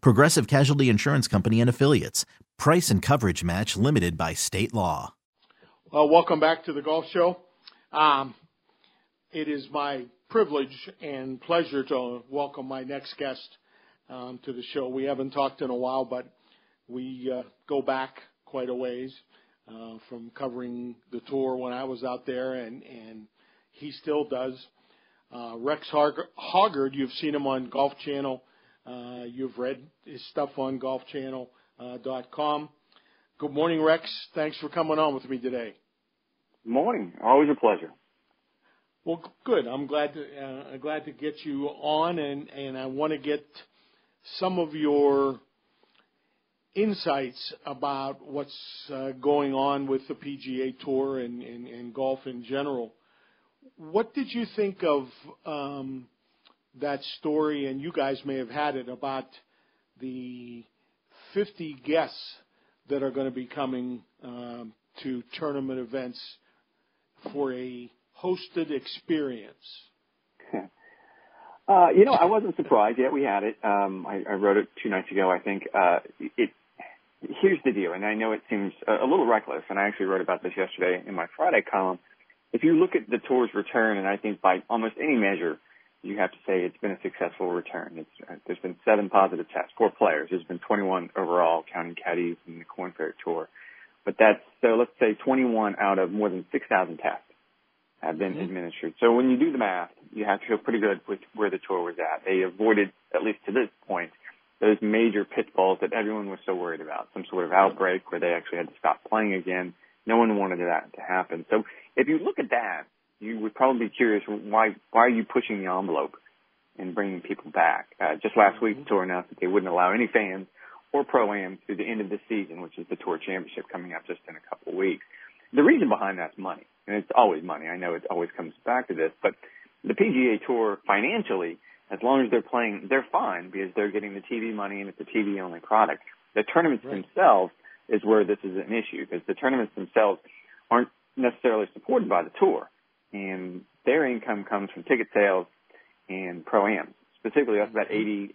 Progressive Casualty Insurance Company and Affiliates. Price and coverage match limited by state law. Well, welcome back to the Golf Show. Um, it is my privilege and pleasure to welcome my next guest um, to the show. We haven't talked in a while, but we uh, go back quite a ways uh, from covering the tour when I was out there, and and he still does. Uh, Rex Hoggard, you've seen him on Golf Channel. Uh, you've read his stuff on GolfChannel.com. Uh, Good morning, Rex. Thanks for coming on with me today. Morning. Always a pleasure. Well, good. I'm glad to uh, glad to get you on, and and I want to get some of your insights about what's uh, going on with the PGA Tour and, and, and, golf in general. What did you think of um, that story? And you guys may have had it about the 50 guests that are going to be coming um, to tournament events for a hosted experience. Uh, you know, I wasn't surprised. Yeah, we had it. Um, I, I wrote it two nights ago, I think. Uh, it, here's the deal, and I know it seems a, a little reckless, and I actually wrote about this yesterday in my Friday column. If you look at the tour's return, and I think by almost any measure, you have to say it's been a successful return. It's, uh, there's been seven positive tests, four players. There's been 21 overall, counting caddies and the Corn Ferry Tour. But that's, so let's say 21 out of more than 6,000 tests have been mm-hmm. administered. So when you do the math, you have to feel pretty good with where the tour was at. They avoided, at least to this point, those major pitfalls that everyone was so worried about. Some sort of outbreak where they actually had to stop playing again. No one wanted that to happen. So if you look at that, you would probably be curious why why are you pushing the envelope and bringing people back? Uh, just last week, the tour announced that they wouldn't allow any fans or pro am through the end of the season, which is the tour championship coming up just in a couple of weeks. The reason behind that's money, and it's always money. I know it always comes back to this, but the PGA Tour financially, as long as they're playing, they're fine because they're getting the TV money and it's a TV only product. The tournaments right. themselves is where this is an issue because the tournaments themselves aren't necessarily supported by the tour and their income comes from ticket sales and pro-ams. Specifically, that's about 80,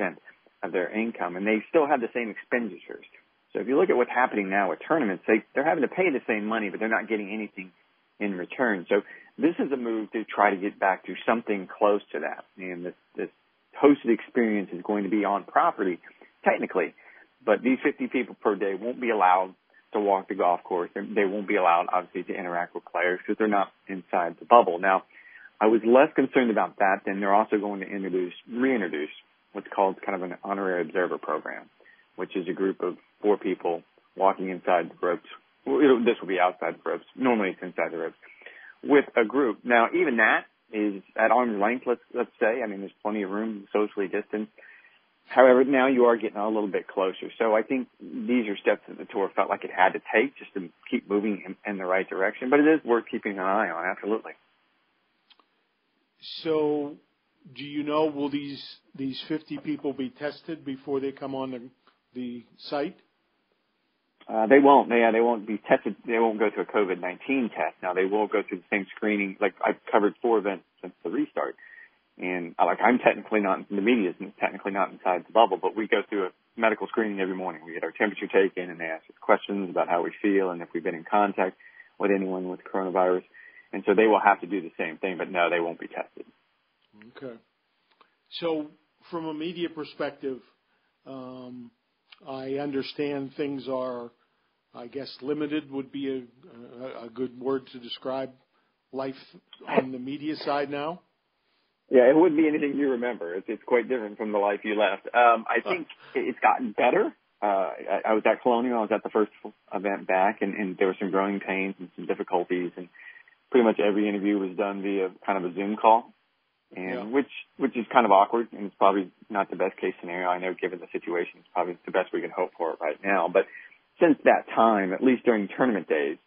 85% of their income and they still have the same expenditures. So if you look at what's happening now with tournaments, they, they're having to pay the same money, but they're not getting anything in return. So this is a move to try to get back to something close to that. And this, this hosted experience is going to be on property, technically, but these 50 people per day won't be allowed to walk the golf course. They won't be allowed, obviously, to interact with players because they're not inside the bubble. Now, I was less concerned about that than they're also going to introduce, reintroduce what's called kind of an honorary observer program, which is a group of four people walking inside the ropes. This will be outside the ropes. Normally it's inside the ropes with a group. Now, even that is at arm's length, let's, let's say. I mean, there's plenty of room, socially distanced. However, now you are getting a little bit closer. So I think these are steps that the tour felt like it had to take just to keep moving in, in the right direction. But it is worth keeping an eye on, absolutely. So, do you know will these these 50 people be tested before they come on the, the site? Uh, they won't. They, yeah, they won't be tested. They won't go through a COVID nineteen test. Now they will go through the same screening. Like I've covered four events since the restart, and like I'm technically not the media is technically not inside the bubble, but we go through a medical screening every morning. We get our temperature taken, and they ask us questions about how we feel and if we've been in contact with anyone with coronavirus. And so they will have to do the same thing, but no, they won't be tested. Okay. So from a media perspective, um, I understand things are, I guess, limited would be a, a good word to describe life on the media side now. Yeah, it wouldn't be anything you remember. It's, it's quite different from the life you left. Um, I think it's gotten better. Uh, I, I was at Colonial. I was at the first event back, and, and there were some growing pains and some difficulties, and pretty much every interview was done via kind of a Zoom call, and yeah. which which is kind of awkward, and it's probably not the best case scenario. I know, given the situation, it's probably the best we can hope for right now. But since that time, at least during tournament days,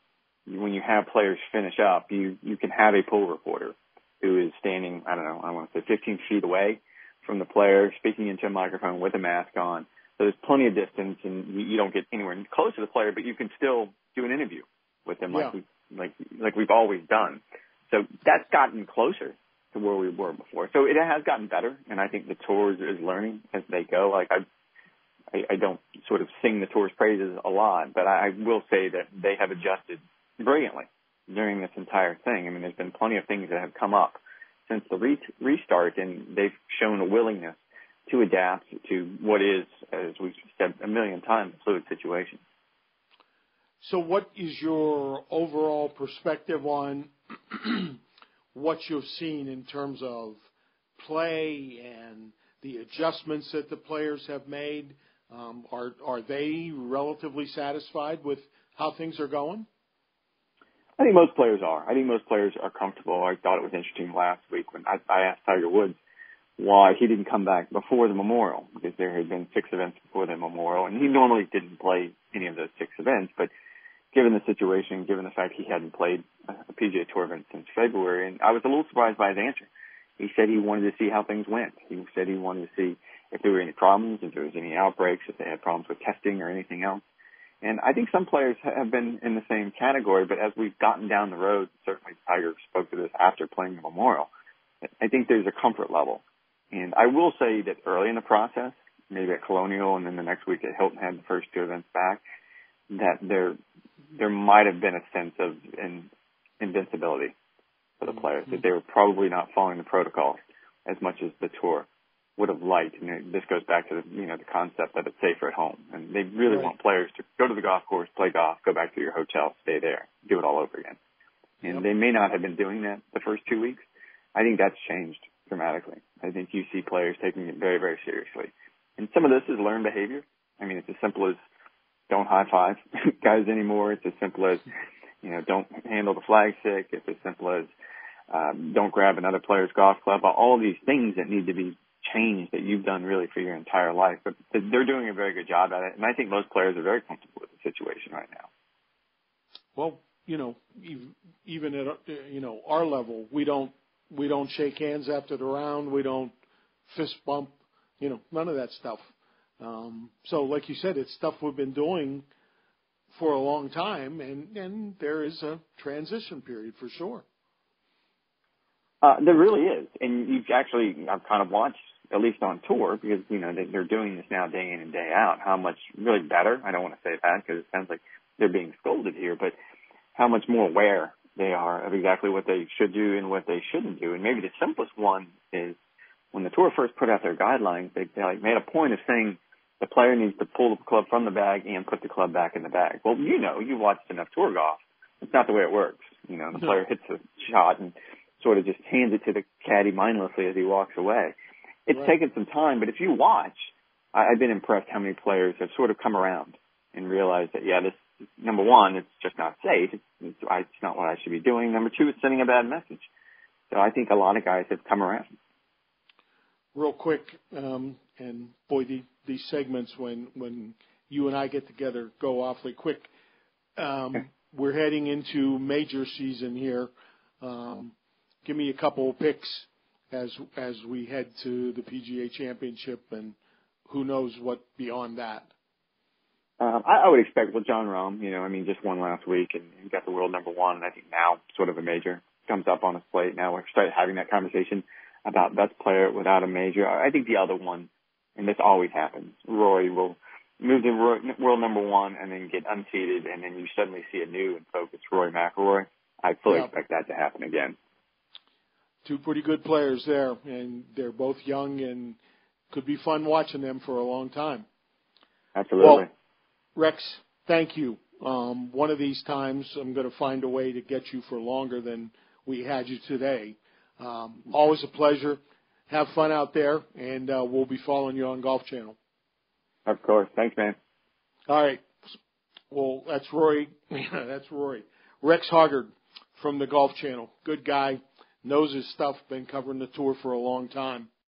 when you have players finish up, you you can have a pool reporter who is standing, I don't know, I want to say 15 feet away from the player, speaking into a microphone with a mask on. So there's plenty of distance, and you, you don't get anywhere close to the player, but you can still do an interview with them, like yeah. we, like like we've always done. So that's gotten closer to where we were before. So it has gotten better, and I think the tour is, is learning as they go. Like I, I, I don't sort of sing the tour's praises a lot, but I will say that they have adjusted brilliantly during this entire thing. I mean, there's been plenty of things that have come up since the re- restart, and they've shown a willingness to adapt to what is, as we've said a million times, a fluid situation. So, what is your overall perspective on what you've seen in terms of play and the adjustments that the players have made? Um, are are they relatively satisfied with how things are going? I think most players are. I think most players are comfortable. I thought it was interesting last week when I, I asked Tiger Woods why he didn't come back before the Memorial because there had been six events before the Memorial, and he normally didn't play any of those six events. But given the situation, given the fact he hadn't played a PGA Tour event since February, and I was a little surprised by his answer. He said he wanted to see how things went. He said he wanted to see if there were any problems, if there was any outbreaks, if they had problems with testing or anything else. And I think some players have been in the same category, but as we've gotten down the road, certainly Tiger spoke to this after playing the Memorial, I think there's a comfort level. And I will say that early in the process, maybe at Colonial and then the next week at Hilton Head the first two events back, that there there might have been a sense of in, invincibility for the players, mm-hmm. that they were probably not following the protocol as much as the tour would have liked. And this goes back to the, you know, the concept that it's safer at home. And they really right. want players to go to the golf course, play golf, go back to your hotel, stay there, do it all over again. And yep. they may not have been doing that the first two weeks. I think that's changed dramatically. I think you see players taking it very, very seriously. And some of this is learned behavior. I mean, it's as simple as don't high five guys anymore. It's as simple as, you know, don't handle the flag stick. It's as simple as, um, don't grab another player's golf club. All these things that need to be change that you've done really for your entire life. But they're doing a very good job at it, and I think most players are very comfortable with the situation right now. Well, you know, even at you know our level, we don't we don't shake hands after the round. We don't fist bump. You know, none of that stuff. Um, so, like you said, it's stuff we've been doing for a long time, and and there is a transition period for sure. Uh, there really is, and you've actually I've kind of watched at least on tour, because you know they're doing this now day in and day out. How much really better? I don't want to say that because it sounds like they're being scolded here, but how much more aware they are of exactly what they should do and what they shouldn't do. And maybe the simplest one is when the tour first put out their guidelines, they, they like made a point of saying the player needs to pull the club from the bag and put the club back in the bag. Well, you know, you watched enough tour golf. It's not the way it works. You know, the mm-hmm. player hits a shot and sort of just hands it to the caddy mindlessly as he walks away. It's right. taken some time, but if you watch, I, I've been impressed how many players have sort of come around and realized that, yeah, this, number one, it's just not safe. It's, it's, it's not what I should be doing. Number two, it's sending a bad message. So I think a lot of guys have come around. Real quick, um, and boy, the, these segments when when you and I get together go awfully quick. Um. We're heading into major season here. Um, give me a couple of picks as as we head to the PGA Championship and who knows what beyond that. Um, I, I would expect well, Jon Rahm, you know, I mean, just won last week and he got the world number one. And I think now sort of a major comes up on his plate. Now we're starting having that conversation about best player without a major. I think the other one, and this always happens, Rory will move to world number one and then get unseated, and then you suddenly see a new and focused Rory McIlroy. I fully expect that to happen again two pretty good players there, and they're both young and could be fun watching them for a long time. Absolutely. Well, Rex, thank you. Um, one of these times, I'm going to find a way to get you for longer than we had you today. Um, always a pleasure. Have fun out there, and uh, we'll be following you on Golf Channel. Of course. Thanks, man. All right. Well, that's Rory. that's Rory. Rex Hoggard from the Golf Channel. Good guy. Knows his stuff. Been covering the tour for a long time.